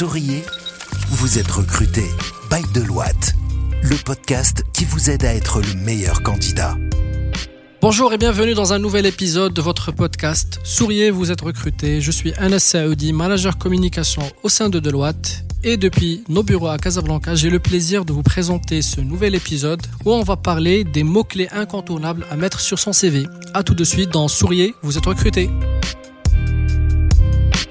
Souriez, vous êtes recruté by Deloitte, le podcast qui vous aide à être le meilleur candidat. Bonjour et bienvenue dans un nouvel épisode de votre podcast Souriez, vous êtes recruté. Je suis Anas Saoudi, manager communication au sein de Deloitte. Et depuis nos bureaux à Casablanca, j'ai le plaisir de vous présenter ce nouvel épisode où on va parler des mots-clés incontournables à mettre sur son CV. A tout de suite dans Souriez, vous êtes recruté.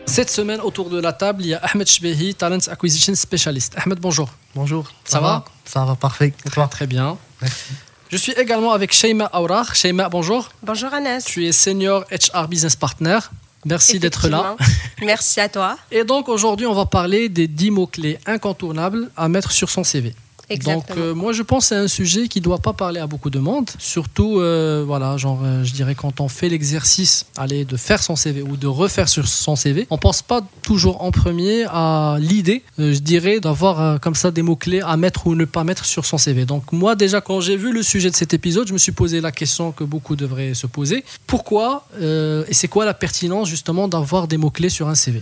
Cette semaine, autour de la table, il y a Ahmed Shbehi, Talent Acquisition Specialist. Ahmed, bonjour. Bonjour. Ça, va, Ça va, parfait. Et toi Très bien. Merci. Je suis également avec Sheima Aourar. Sheima, bonjour. Bonjour Anas. Tu es senior HR Business Partner. Merci d'être là. Merci à toi. Et donc aujourd'hui, on va parler des 10 mots-clés incontournables à mettre sur son CV. Donc euh, moi je pense que c'est un sujet qui doit pas parler à beaucoup de monde, surtout euh, voilà genre euh, je dirais quand on fait l'exercice aller de faire son CV ou de refaire sur son CV, on pense pas toujours en premier à l'idée, je dirais d'avoir comme ça des mots clés à mettre ou ne pas mettre sur son CV. Donc moi déjà quand j'ai vu le sujet de cet épisode, je me suis posé la question que beaucoup devraient se poser. Pourquoi et c'est quoi la pertinence justement d'avoir des mots clés sur un CV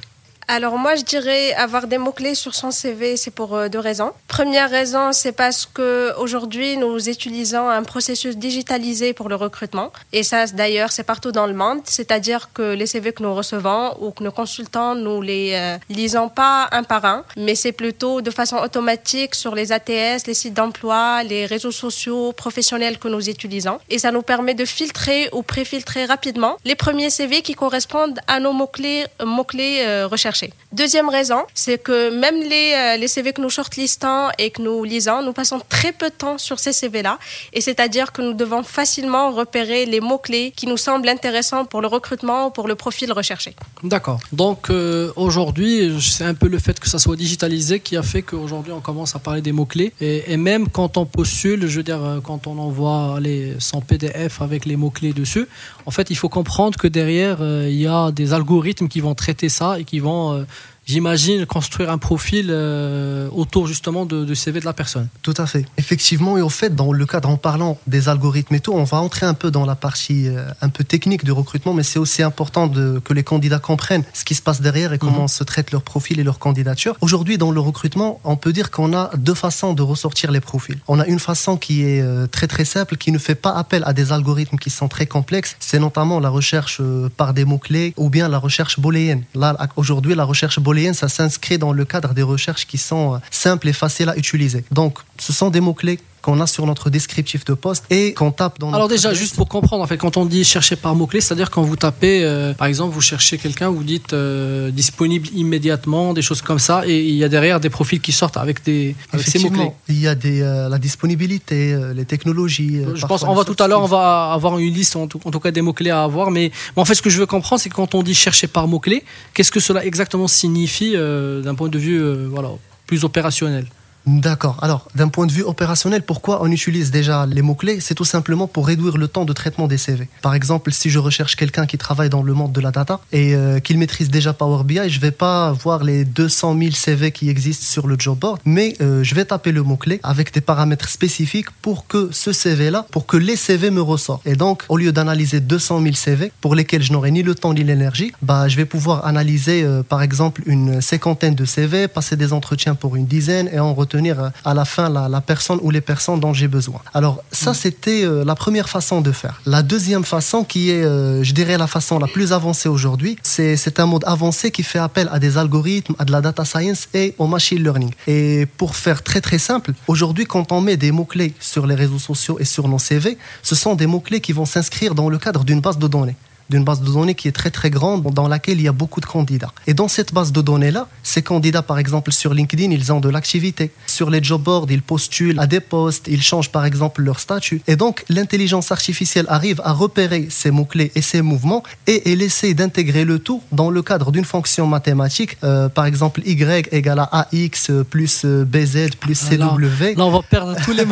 alors moi, je dirais avoir des mots-clés sur son CV, c'est pour euh, deux raisons. Première raison, c'est parce que aujourd'hui, nous utilisons un processus digitalisé pour le recrutement. Et ça, d'ailleurs, c'est partout dans le monde. C'est-à-dire que les CV que nous recevons ou que nos consultants, nous les euh, lisons pas un par un, mais c'est plutôt de façon automatique sur les ATS, les sites d'emploi, les réseaux sociaux professionnels que nous utilisons. Et ça nous permet de filtrer ou préfiltrer rapidement les premiers CV qui correspondent à nos mots-clés mots-clés euh, recherchés. Deuxième raison, c'est que même les, euh, les CV que nous shortlistons et que nous lisons, nous passons très peu de temps sur ces CV-là. Et c'est-à-dire que nous devons facilement repérer les mots-clés qui nous semblent intéressants pour le recrutement ou pour le profil recherché. D'accord. Donc euh, aujourd'hui, c'est un peu le fait que ça soit digitalisé qui a fait qu'aujourd'hui on commence à parler des mots-clés. Et, même quand on postule, je veux dire, euh, quand on envoie les, son PDF avec les mots-clés dessus, en fait, il faut comprendre que derrière, il y a des algorithmes qui vont traiter ça et qui vont euh, j'imagine, construire un profil euh, autour justement de, du CV de la personne. Tout à fait. Effectivement, et au fait, dans le cadre, en parlant des algorithmes et tout, on va entrer un peu dans la partie euh, un peu technique du recrutement, mais c'est aussi important de, que les candidats comprennent ce qui se passe derrière et comment mhm. se traite leur profil et leur candidature. Aujourd'hui, dans le recrutement, on peut dire qu'on a deux façons de ressortir les profils. On a une façon qui est euh, très très simple, qui ne fait pas appel à des algorithmes qui sont très complexes. C'est notamment la recherche par des mots-clés ou bien la recherche booléenne. Là, aujourd'hui, la recherche booléenne ça s'inscrit dans le cadre des recherches qui sont euh, simples et faciles à utiliser. Donc, ce sont des mots-clés qu'on a sur notre descriptif de poste et qu'on tape dans Alors déjà, juste pour comprendre, en fait, quand on dit chercher par mots-clés, c'est-à-dire quand vous tapez, euh, par exemple, vous cherchez quelqu'un, vous dites euh, disponible immédiatement, des choses comme ça, et il y a derrière des profils qui sortent avec, des, ces mots-clés. Il y a des, la disponibilité, les technologies. Je pense, on va tout à l'heure, on va avoir une liste, en tout, en tout cas des mots-clés à avoir, mais, mais, en fait, ce que je veux comprendre, c'est que quand on dit chercher par mots-clés, qu'est-ce que cela exactement signifie d'un point de vue voilà, plus opérationnel? D'accord. Alors, d'un point de vue opérationnel, pourquoi on utilise déjà les mots-clés? C'est tout simplement pour réduire le temps de traitement des CV. Par exemple, si je recherche quelqu'un qui travaille dans le monde de la data et euh, qu'il maîtrise déjà Power BI, je vais pas voir les 200 000 CV qui existent sur le job board, mais euh, je vais taper le mot-clé avec des paramètres spécifiques pour que ce CV-là, pour que les CV me ressortent. Et donc, au lieu d'analyser 200 000 CV pour lesquels je n'aurai ni le temps ni l'énergie, bah, je vais pouvoir analyser, euh, par exemple, une cinquantaine de CV, passer des entretiens pour une dizaine et en retenir euh, à la fin la, personne ou les personnes dont j'ai besoin. Alors ça, mm. c'était euh, la première façon de faire. La deuxième façon, qui est, euh, je dirais, la façon la plus avancée aujourd'hui, c'est un mode avancé qui fait appel à des algorithmes, à de la data science et au machine learning. Et pour faire très très simple, aujourd'hui, quand on met des mots-clés sur les réseaux sociaux et sur nos CV, ce sont des mots-clés qui vont s'inscrire dans le cadre d'une base de données d'une base de données qui est très très grande, dans laquelle il y a beaucoup de candidats. Et dans cette base de données-là, ces candidats, par exemple, sur LinkedIn, ils ont de l'activité. Sur les job boards, ils postulent à des postes, ils changent par exemple leur statut. Et donc, l'intelligence artificielle arrive à repérer ces mots-clés et ces mouvements et elle essaie d'intégrer le tout dans le cadre d'une fonction mathématique. Euh, par exemple, Y égale à AX plus euh, BZ plus CW. Là, on va perdre tous les... non,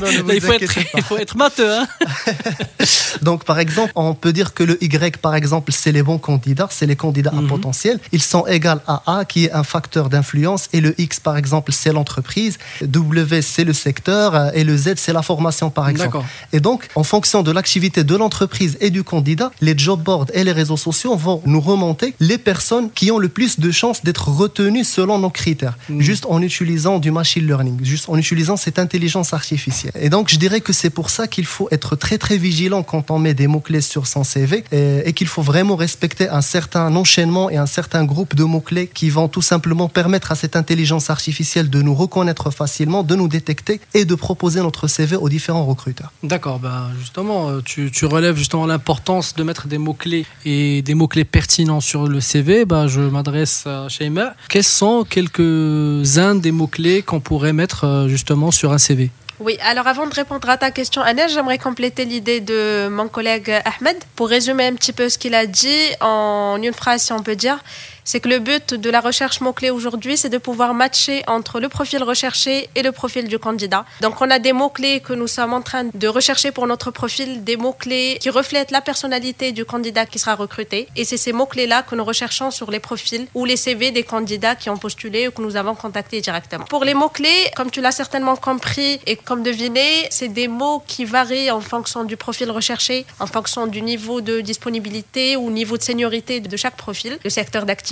non, il, faut être, il, faut être, matheux. Hein donc, par exemple, on peut dire que le Y, par exemple, c'est les bons candidats, c'est les candidats à mhm. potentiel. Ils sont égaux à A, qui est un facteur d'influence, et le X, par exemple, c'est l'entreprise. W, c'est le secteur, euh, et le Z, c'est la formation, par exemple. Et donc, en fonction de l'activité de l'entreprise et du candidat, les job boards et les réseaux sociaux vont nous remonter les personnes qui ont le plus de chances d'être retenues selon nos critères, mhm. juste en utilisant du machine learning, juste en utilisant cette intelligence artificielle. Et donc, je dirais que c'est pour ça qu'il faut être très, très vigilant quand on met des mots-clés sur son CV et, et qu'il faut vraiment respecter un certain enchaînement et un certain groupe de mots-clés qui vont tout simplement permettre à cette intelligence artificielle de nous reconnaître facilement, de nous détecter et de proposer notre CV aux différents recruteurs. D'accord, ben justement, euh, tu, relèves justement l'importance de mettre des mots-clés et des mots-clés pertinents sur le CV. Ben, je m'adresse à Sheima. Quels sont quelques-uns des mots-clés qu'on pourrait mettre euh, justement sur un CV oui, alors avant de répondre à ta question, Agnès, j'aimerais compléter l'idée de mon collègue Ahmed pour résumer un petit peu ce qu'il a dit en une phrase, si on peut dire c'est que le but de la recherche mots-clés aujourd'hui, c'est de pouvoir matcher entre le profil recherché et le profil du candidat. Donc, on a des mots-clés que nous sommes en train de rechercher pour notre profil, des mots-clés qui reflètent la personnalité du candidat qui sera recruté. Et c'est ces mots-clés-là que nous recherchons sur les profils ou les CV des candidats qui ont postulé ou que nous avons contactés directement. Pour les mots-clés, comme tu l'as certainement compris et comme deviné, c'est des mots qui varient en fonction du profil recherché, en fonction du niveau de disponibilité ou niveau de seniorité de chaque profil, le secteur d'activité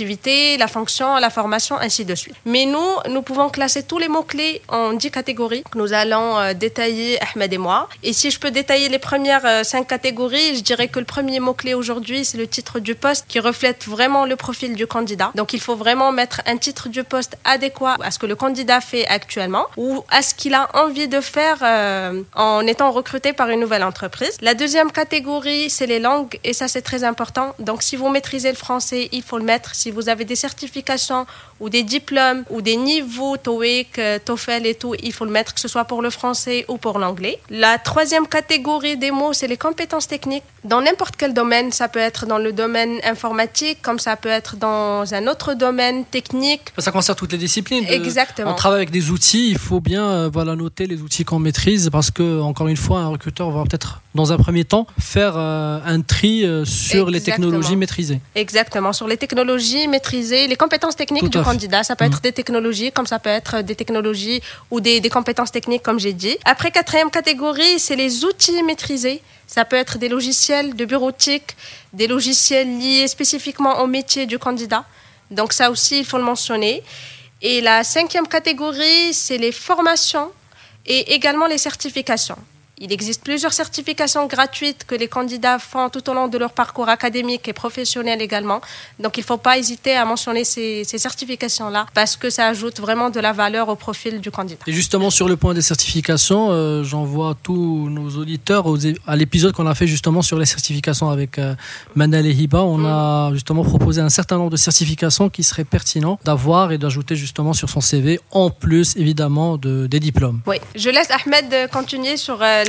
la fonction, la formation, ainsi de suite. Mais nous, nous pouvons classer tous les mots-clés en 10 catégories que nous allons euh, détailler, Ahmed et moi. Et si je peux détailler les premières 5 euh, catégories, je dirais que le premier mot-clé aujourd'hui, c'est le titre du poste qui reflète vraiment le profil du candidat. Donc il faut vraiment mettre un titre du poste adéquat à ce que le candidat fait actuellement ou à ce qu'il a envie de faire euh, en étant recruté par une nouvelle entreprise. La deuxième catégorie, c'est les langues et ça c'est très important. Donc si vous maîtrisez le français, il faut le mettre. Vous avez des certifications ou des diplômes ou des niveaux TOEIC, euh, TOEFL et tout, il faut le mettre, que ce soit pour le français ou pour l'anglais. La troisième catégorie des mots, c'est les compétences techniques. Dans n'importe quel domaine, ça peut être dans le domaine informatique, comme ça peut être dans un autre domaine technique. Ça concerne toutes les disciplines. Exactement. On travaille avec des outils, il faut bien euh, voilà, noter les outils qu'on maîtrise parce que, encore une fois, un recruteur va peut-être, dans un premier temps, faire euh, un tri sur les technologies maîtrisées. Exactement, sur les technologies maîtrisées, les compétences techniques du candidat. Ça peut être mm. des technologies, comme ça peut être des technologies ou des, des compétences techniques, comme j'ai dit. Après, quatrième catégorie, c'est les outils maîtrisés. Ça peut être des logiciels de bureautique, des logiciels liés spécifiquement au métier du candidat. Donc ça aussi, il faut le mentionner. Et la cinquième catégorie, c'est les formations et également les certifications. Il existe plusieurs certifications gratuites que les candidats font tout au long de leur parcours académique et professionnel également. Donc il ne faut pas hésiter à mentionner ces, certifications-là parce que ça ajoute vraiment de la valeur au profil du candidat. Et justement sur le point des certifications, euh, j'envoie tous nos auditeurs à l'épisode qu'on a fait justement sur les certifications avec euh, Manel et Hiba. On a justement proposé un certain nombre de certifications qui seraient pertinents d'avoir et d'ajouter justement sur son CV en plus évidemment de, des diplômes. Oui, je laisse Ahmed continuer sur euh,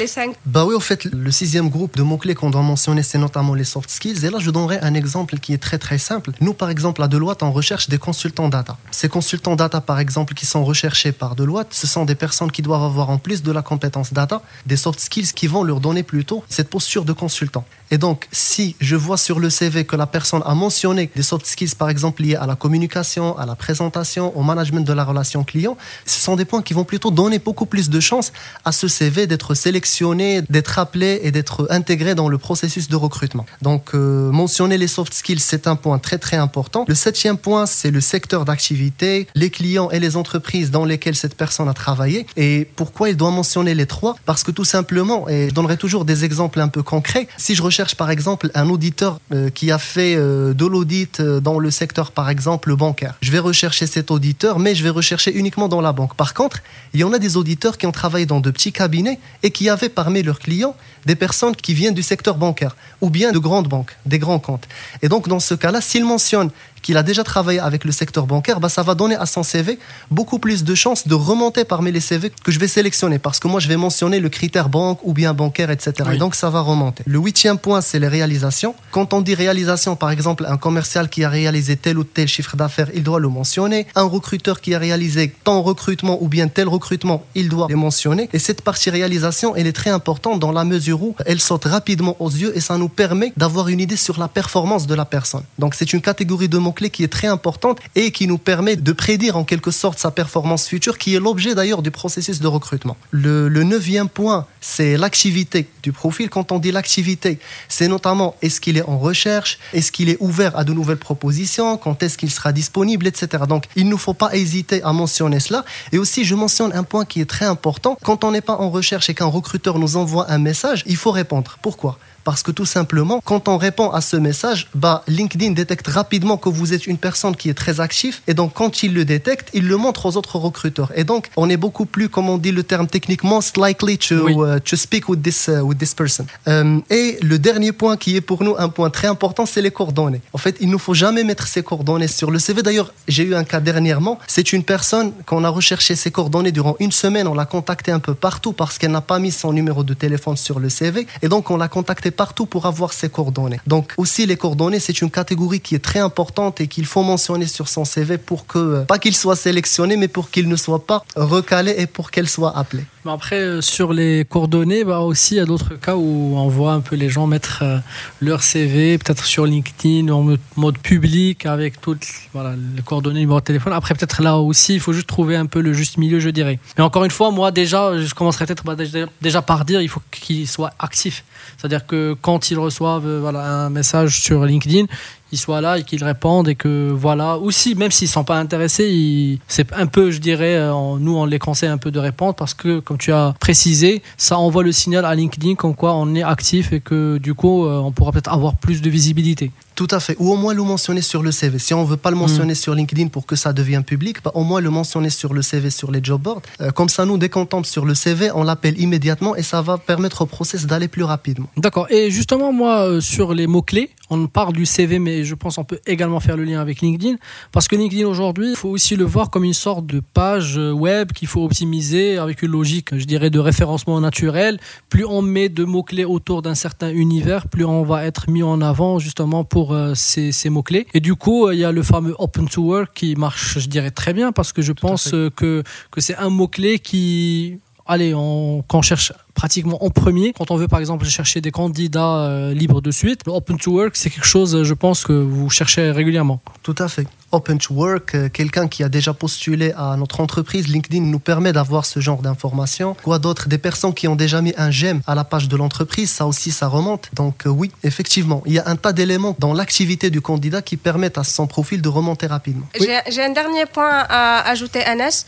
bah oui, en fait, le sixième groupe de mots-clés qu'on doit mentionner, c'est notamment les soft skills. Et là, je donnerai un exemple qui est très très simple. Nous, par exemple, à Deloitte, on recherche des consultants data. Ces consultants data, par exemple, qui sont recherchés par Deloitte, ce sont des personnes qui doivent avoir, en plus de la compétence data, des soft skills qui vont leur donner plutôt cette posture de consultant. Et donc, si je vois sur le CV que la personne a mentionné des soft skills, par exemple, liés à la communication, à la présentation, au management de la relation client, ce sont des points qui vont plutôt donner beaucoup plus de chances à ce CV d'être sélectionné d'être appelé et d'être intégré dans le processus de recrutement. Donc, euh, mentionner les soft skills, c'est un point très très important. Le septième point, c'est le secteur d'activité, les clients et les entreprises dans lesquelles cette personne a travaillé. Et pourquoi il doit mentionner les trois Parce que tout simplement, et je donnerai toujours des exemples un peu concrets, si je recherche par exemple un auditeur euh, qui a fait euh, de l'audit dans le secteur par exemple bancaire, je vais rechercher cet auditeur, mais je vais rechercher uniquement dans la banque. Par contre, il y en a des auditeurs qui ont travaillé dans de petits cabinets et qui avaient parmi leurs clients des personnes qui viennent du secteur bancaire ou bien de grandes banques, des grands comptes. Et donc, dans ce cas-là, s'ils mentionnent qu'il a déjà travaillé avec le secteur bancaire, bah, ça va donner à son CV beaucoup plus de chances de remonter parmi les CV que je vais sélectionner parce que moi, je vais mentionner le critère banque ou bien bancaire, etc. Et donc, ça va remonter. Le huitième point, c'est les réalisations. Quand on dit réalisation, par exemple, un commercial qui a réalisé tel ou tel chiffre d'affaires, il doit le mentionner. Un recruteur qui a réalisé tant recrutement ou bien tel recrutement, il doit le mentionner. Et cette partie réalisation, elle est très importante dans la mesure où elle saute rapidement aux yeux et ça nous permet d'avoir une idée sur la performance de la personne. Donc, c'est une catégorie de mots-clés qui est très importante et qui nous permet de prédire en quelque sorte sa performance future, qui est l'objet d'ailleurs du processus de recrutement. Le neuvième point, c'est l'activité du profil. Quand on dit l'activité, c'est notamment est-ce qu'il est en recherche, est-ce qu'il est ouvert à de nouvelles propositions, quand est-ce qu'il sera disponible, etc. Donc, il ne faut pas hésiter à mentionner cela. Et aussi, je mentionne un point qui est très important. Quand on n'est pas en recherche et qu'un recruteur nous envoie un message, il faut répondre. Pourquoi? Parce que tout simplement, quand on répond à ce message, bah, LinkedIn détecte rapidement que vous êtes une personne qui est très active. Et donc, quand il le détecte, il le montre aux autres recruteurs. Et donc, on est beaucoup plus, comme on dit le terme technique, most likely to, uh, to speak with this, uh, with this person. Euh, et le dernier point qui est pour nous un point très important, c'est les coordonnées. En fait, il ne faut jamais mettre ses coordonnées sur le CV. D'ailleurs, j'ai eu un cas dernièrement. C'est une personne qu'on a recherché ses coordonnées durant une semaine. On l'a contacté un peu partout parce qu'elle n'a pas mis son numéro de téléphone sur le CV. Et donc, on l'a contacté partout pour avoir ses coordonnées. Donc aussi les coordonnées, c'est une catégorie qui est très importante et qu'il faut mentionner sur son CV pour que, pas qu'il soit sélectionné, mais pour qu'il ne soit pas recalé et pour qu'elle soit appelée. Mais après, euh, sur les coordonnées, bah aussi, il y a d'autres cas où on voit un peu les gens mettre euh, leur CV, peut-être sur LinkedIn, en mode public, avec toutes voilà, les coordonnées, numéro de téléphone. Après, peut-être là aussi, il faut juste trouver un peu le juste milieu, je dirais. Mais encore une fois, moi, déjà, je commencerai peut-être bah, déjà par dire, il faut qu'il soit actif. C'est-à-dire que quand ils reçoivent euh, un message sur LinkedIn, qu'ils soient là et qu'ils répondent et que voilà aussi même s'ils sont pas intéressés c'est un peu je dirais euh, nous on les conseille un peu de répondre parce que comme tu as précisé ça envoie le signal à LinkedIn comme quoi on est actif et que du coup euh, on pourra peut-être avoir plus de visibilité tout à fait. Ou au moins le mentionner sur le CV. Si on ne veut pas le mentionner mm. sur LinkedIn pour que ça devienne public, bah, au moins le mentionner sur le CV, sur les job boards. Euh, comme ça, nous, dès qu'on tombe sur le CV, on l'appelle immédiatement et ça va permettre au process d'aller plus rapidement. D'accord. Et justement, moi, sur les mots-clés, on parle du CV, mais je pense qu'on peut également faire le lien avec LinkedIn. Parce que LinkedIn aujourd'hui, il faut aussi le voir comme une sorte de page web qu'il faut optimiser avec une logique, je dirais, de référencement naturel. Plus on met de mots-clés autour d'un certain univers, plus on va être mis en avant justement pour euh, ces, mots-clés. Et du coup, il y a le fameux Open to Work qui marche, je dirais, très bien parce que je pense que, que c'est un mot-clé qui allez, on, quand on cherche pratiquement en premier. Quand on veut par exemple chercher des candidats euh, libres de suite, Open to Work, c'est quelque chose, je pense, que vous cherchez régulièrement. Tout à fait. Open to Work, euh, quelqu'un qui a déjà postulé à notre entreprise, LinkedIn nous permet d'avoir ce genre d'informations. Quoi d'autre? Des personnes qui ont déjà mis un j'aime à la page de l'entreprise, ça aussi, ça remonte. Donc euh, oui, effectivement, il y a un tas d'éléments dans l'activité du candidat qui permettent à son profil de remonter rapidement. J'ai un dernier point à ajouter, Anas,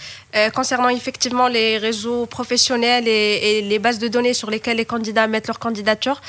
concernant effectivement les réseaux professionnels et, et les bases de données sur lesquelles les candidats mettent leur candidature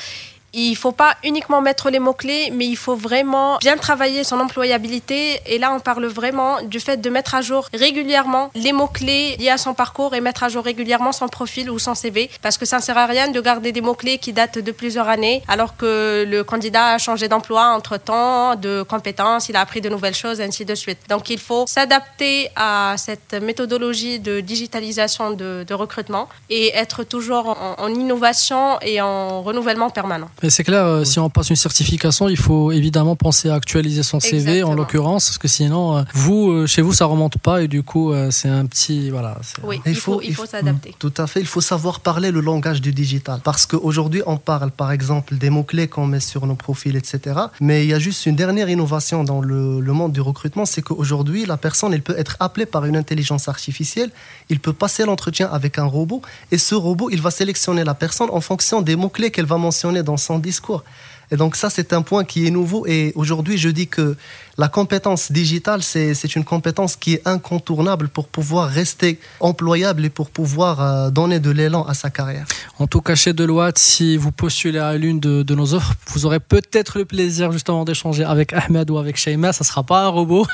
il ne faut pas uniquement mettre les mots-clés, mais il faut vraiment bien travailler son employabilité. Et là, on parle vraiment du fait de mettre à jour régulièrement les mots-clés liés à son parcours et mettre à jour régulièrement son profil ou son CV. Parce que ça ne sert à rien de garder des mots-clés qui datent de plusieurs années, alors que le candidat a changé d'emploi entre-temps, de compétences, il a appris de nouvelles choses, ainsi de suite. Donc, il faut s'adapter à cette méthodologie de digitalisation de, recrutement et être toujours en, en innovation et en renouvellement permanent c'est clair, euh, si on passe une certification, il faut évidemment penser à actualiser son CV en l'occurrence, parce que sinon, euh, vous, euh, chez vous, ça remonte pas et du coup, c'est un petit. Voilà, oui, il faut, il faut s'adapter. Tout à fait, il faut savoir parler le langage du digital. Parce qu'aujourd'hui, on parle par exemple des mots-clés qu'on met sur nos profils, etc. Mais il y a juste une dernière innovation dans le, le monde du recrutement, c'est qu'aujourd'hui, la personne, elle peut être appelée par une intelligence artificielle, il peut passer l'entretien avec un robot et ce robot, il va sélectionner la personne en fonction des mots-clés qu'elle va mentionner dans son discours. Et donc ça, c'est un point qui est nouveau. Et aujourd'hui, je dis que la compétence digitale, c'est une compétence qui est incontournable pour pouvoir rester employable et pour pouvoir euh, donner de l'élan à sa carrière. En tout cas, chez Deloitte, si vous postulez à l'une de, nos offres, vous aurez peut-être le plaisir justement d'échanger avec Ahmed ou avec Sheima. Ça ne sera pas un robot.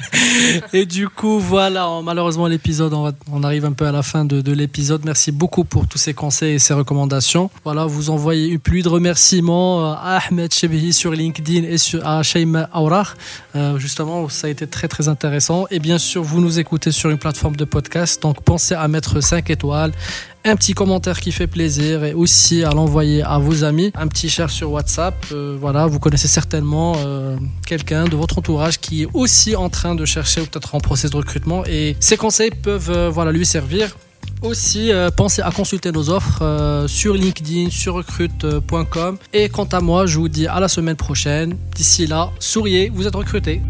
et du coup, voilà, malheureusement, l'épisode, on, arrive un peu à la fin de l'épisode. Merci beaucoup pour tous ces conseils et ces recommandations. Voilà, vous envoyez une pluie de remerciements à Ahmed Chebehi sur LinkedIn et sur, à Sheima Aurach. justement, ça a été très très intéressant. Et bien sûr, vous nous écoutez sur une plateforme de podcast, donc pensez à mettre 5 étoiles, un petit commentaire qui fait plaisir et aussi à l'envoyer à vos amis, un petit share sur WhatsApp. Euh, voilà, vous connaissez certainement euh, quelqu'un de votre entourage qui est aussi en train de chercher ou peut-être en process de recrutement et ces conseils peuvent euh, voilà lui servir. Aussi, pensez à consulter nos offres sur LinkedIn, sur recrute.com. Et quant à moi, je vous dis à la semaine prochaine. D'ici là, souriez, vous êtes recruté.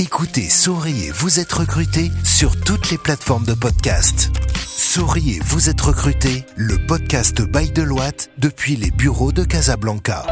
Écoutez Souriez, vous êtes recruté sur toutes les plateformes de podcast. Souriez, vous êtes recruté, le podcast Bail de Loite depuis les bureaux de Casablanca.